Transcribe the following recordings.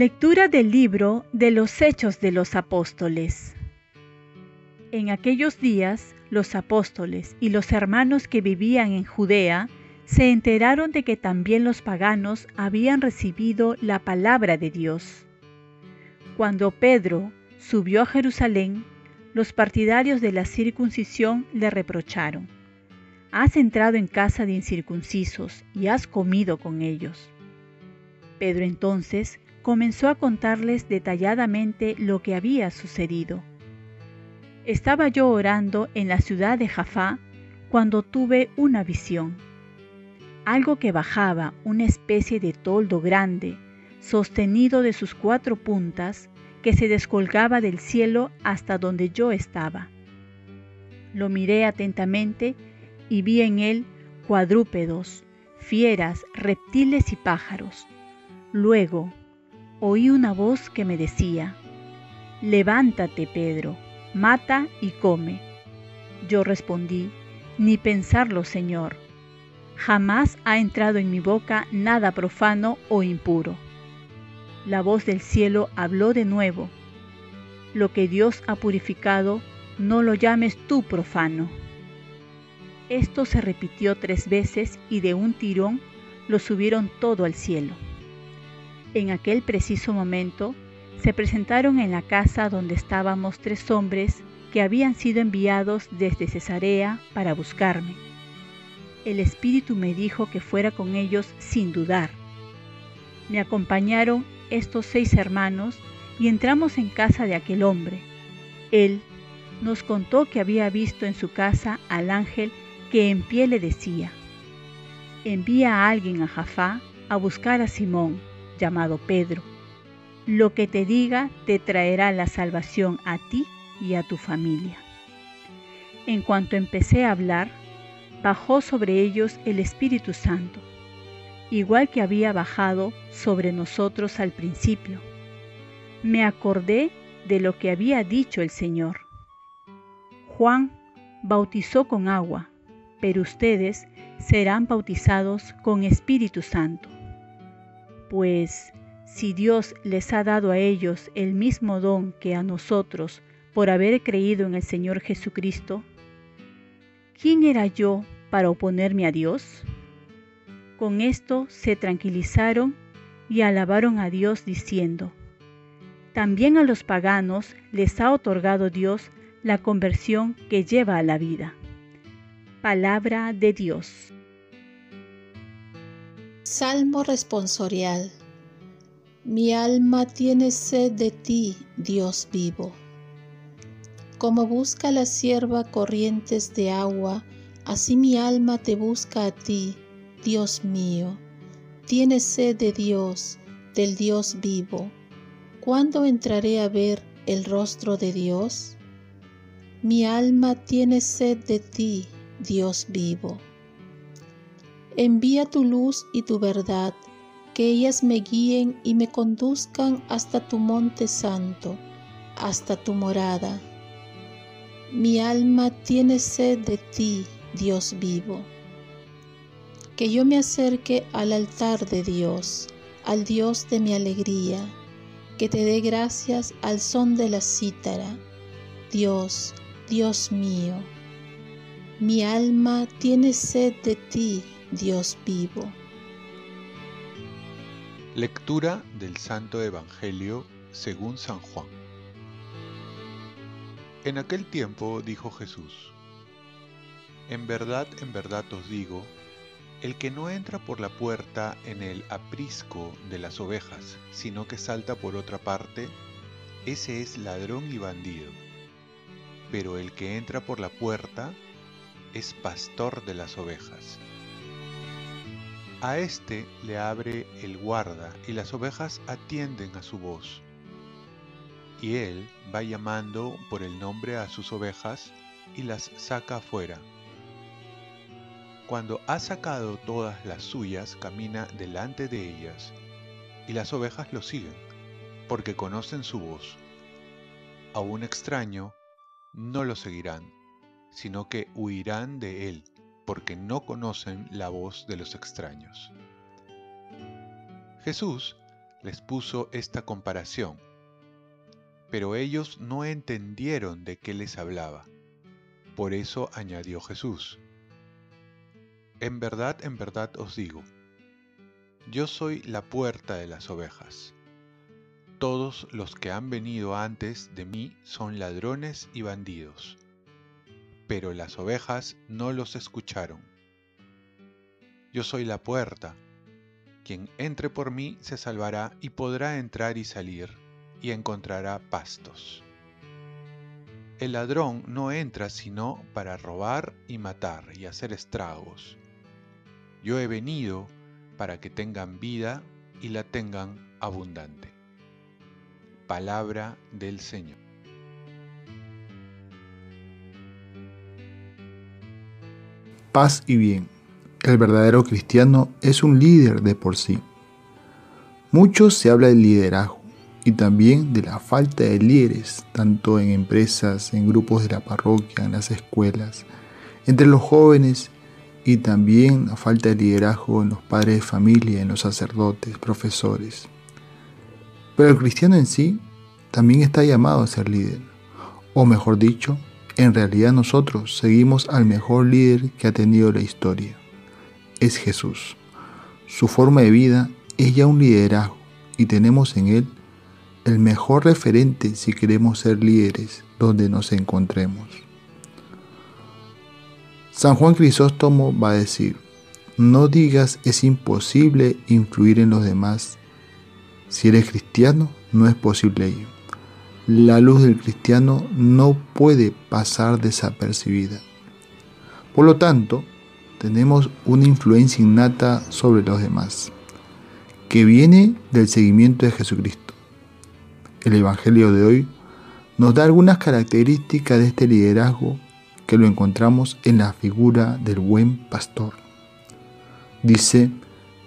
Lectura del libro de los Hechos de los Apóstoles. En aquellos días, los apóstoles y los hermanos que vivían en Judea se enteraron de que también los paganos habían recibido la palabra de Dios. Cuando Pedro subió a Jerusalén, los partidarios de la circuncisión le reprocharon, Has entrado en casa de incircuncisos y has comido con ellos. Pedro entonces comenzó a contarles detalladamente lo que había sucedido. Estaba yo orando en la ciudad de Jafá cuando tuve una visión. Algo que bajaba, una especie de toldo grande, sostenido de sus cuatro puntas, que se descolgaba del cielo hasta donde yo estaba. Lo miré atentamente y vi en él cuadrúpedos, fieras, reptiles y pájaros. Luego, oí una voz que me decía, Levántate, Pedro, mata y come. Yo respondí, Ni pensarlo, Señor. Jamás ha entrado en mi boca nada profano o impuro. La voz del cielo habló de nuevo. Lo que Dios ha purificado, no lo llames tú profano. Esto se repitió tres veces y de un tirón lo subieron todo al cielo. En aquel preciso momento se presentaron en la casa donde estábamos tres hombres que habían sido enviados desde Cesarea para buscarme. El Espíritu me dijo que fuera con ellos sin dudar. Me acompañaron estos seis hermanos y entramos en casa de aquel hombre. Él nos contó que había visto en su casa al ángel que en pie le decía, envía a alguien a Jafá a buscar a Simón llamado Pedro. Lo que te diga te traerá la salvación a ti y a tu familia. En cuanto empecé a hablar, bajó sobre ellos el Espíritu Santo, igual que había bajado sobre nosotros al principio. Me acordé de lo que había dicho el Señor. Juan bautizó con agua, pero ustedes serán bautizados con Espíritu Santo pues si Dios les ha dado a ellos el mismo don que a nosotros por haber creído en el Señor Jesucristo, ¿quién era yo para oponerme a Dios? Con esto se tranquilizaron y alabaron a Dios diciendo, también a los paganos les ha otorgado Dios la conversión que lleva a la vida. Palabra de Dios. Salmo responsorial. Mi alma tiene sed de ti, Dios vivo. Como busca la sierva corrientes de agua, así mi alma te busca a ti, Dios mío. Tiene sed de Dios, del Dios vivo. ¿Cuándo entraré a ver el rostro de Dios? Mi alma tiene sed de ti, Dios vivo. Envía tu luz y tu verdad, que ellas me guíen y me conduzcan hasta tu monte santo, hasta tu morada. Mi alma tiene sed de ti, Dios vivo. Que yo me acerque al altar de Dios, al Dios de mi alegría, que te dé gracias al son de la cítara. Dios, Dios mío, mi alma tiene sed de ti, Dios vivo. Lectura del Santo Evangelio según San Juan. En aquel tiempo dijo Jesús, En verdad, en verdad os digo, el que no entra por la puerta en el aprisco de las ovejas, sino que salta por otra parte, ese es ladrón y bandido. Pero el que entra por la puerta es pastor de las ovejas. A éste le abre el guarda y las ovejas atienden a su voz. Y él va llamando por el nombre a sus ovejas y las saca afuera. Cuando ha sacado todas las suyas, camina delante de ellas, y las ovejas lo siguen, porque conocen su voz. A un extraño no lo seguirán, sino que huirán de él porque no conocen la voz de los extraños. Jesús les puso esta comparación, pero ellos no entendieron de qué les hablaba. Por eso añadió Jesús, En verdad, en verdad os digo, yo soy la puerta de las ovejas. Todos los que han venido antes de mí son ladrones y bandidos, pero las ovejas no los escucharon. Yo soy la puerta. Quien entre por mí se salvará y podrá entrar y salir y encontrará pastos. El ladrón no entra sino para robar y matar y hacer estragos. Yo he venido para que tengan vida y la tengan abundante. Palabra del Señor. Paz y bien. El verdadero cristiano es un líder de por sí. Mucho se habla del liderazgo y también de la falta de líderes, tanto en empresas, en grupos de la parroquia, en las escuelas, entre los jóvenes y también la falta de liderazgo en los padres de familia, en los sacerdotes, profesores. Pero el cristiano en sí también está llamado a ser líder, o mejor dicho, en realidad nosotros seguimos al mejor líder que ha tenido la historia es Jesús. Su forma de vida es ya un liderazgo y tenemos en Él el mejor referente si queremos ser líderes donde nos encontremos. San Juan Crisóstomo va a decir, no digas es imposible influir en los demás. Si eres cristiano, no es posible ello. La luz del cristiano no puede pasar desapercibida. Por lo tanto, tenemos una influencia innata sobre los demás, que viene del seguimiento de Jesucristo. El Evangelio de hoy nos da algunas características de este liderazgo que lo encontramos en la figura del buen pastor. Dice,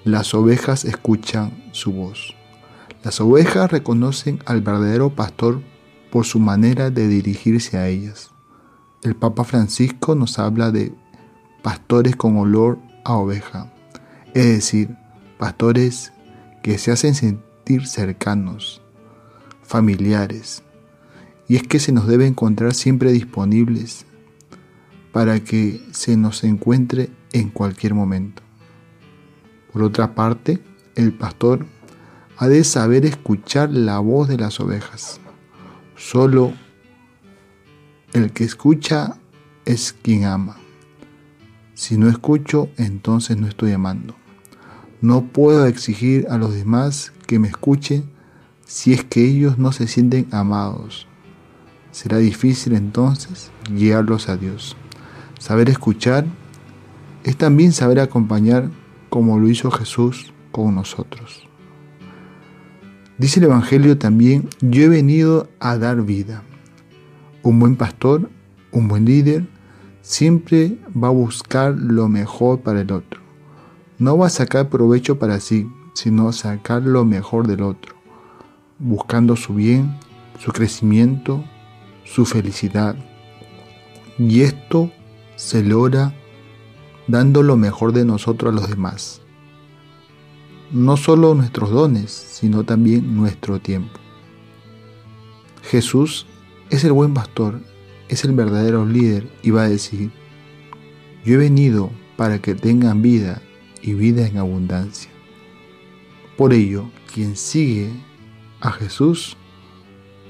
las ovejas escuchan su voz. Las ovejas reconocen al verdadero pastor por su manera de dirigirse a ellas. El Papa Francisco nos habla de pastores con olor a oveja, es decir, pastores que se hacen sentir cercanos, familiares, y es que se nos debe encontrar siempre disponibles para que se nos encuentre en cualquier momento. Por otra parte, el pastor ha de saber escuchar la voz de las ovejas. Solo el que escucha es quien ama. Si no escucho, entonces no estoy amando. No puedo exigir a los demás que me escuchen si es que ellos no se sienten amados. Será difícil entonces guiarlos a Dios. Saber escuchar es también saber acompañar como lo hizo Jesús con nosotros. Dice el Evangelio también, yo he venido a dar vida. Un buen pastor, un buen líder, siempre va a buscar lo mejor para el otro. No va a sacar provecho para sí, sino sacar lo mejor del otro, buscando su bien, su crecimiento, su felicidad. Y esto se logra dando lo mejor de nosotros a los demás. No solo nuestros dones, sino también nuestro tiempo. Jesús es el buen pastor es el verdadero líder y va a decir, yo he venido para que tengan vida y vida en abundancia. Por ello, quien sigue a Jesús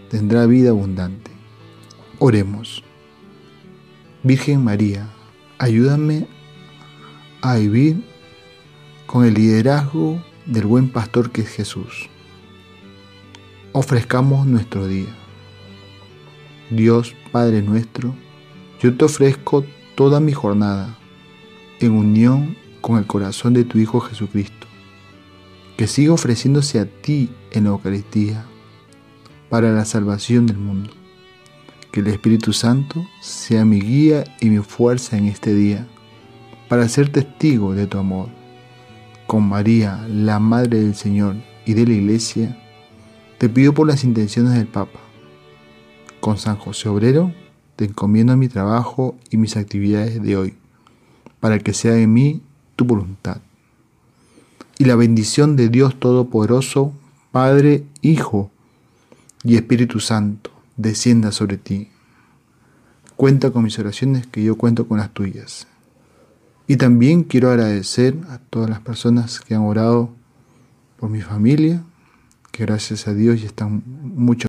tendrá vida abundante. Oremos. Virgen María, ayúdame a vivir con el liderazgo del buen pastor que es Jesús. Ofrezcamos nuestro día. Dios Padre nuestro, yo te ofrezco toda mi jornada en unión con el corazón de tu Hijo Jesucristo, que siga ofreciéndose a ti en la Eucaristía para la salvación del mundo. Que el Espíritu Santo sea mi guía y mi fuerza en este día para ser testigo de tu amor. Con María, la Madre del Señor y de la Iglesia, te pido por las intenciones del Papa con San José Obrero te encomiendo mi trabajo y mis actividades de hoy, para que sea en mí tu voluntad. Y la bendición de Dios Todopoderoso, Padre, Hijo y Espíritu Santo, descienda sobre ti. Cuenta con mis oraciones que yo cuento con las tuyas. Y también quiero agradecer a todas las personas que han orado por mi familia, que gracias a Dios ya están mucho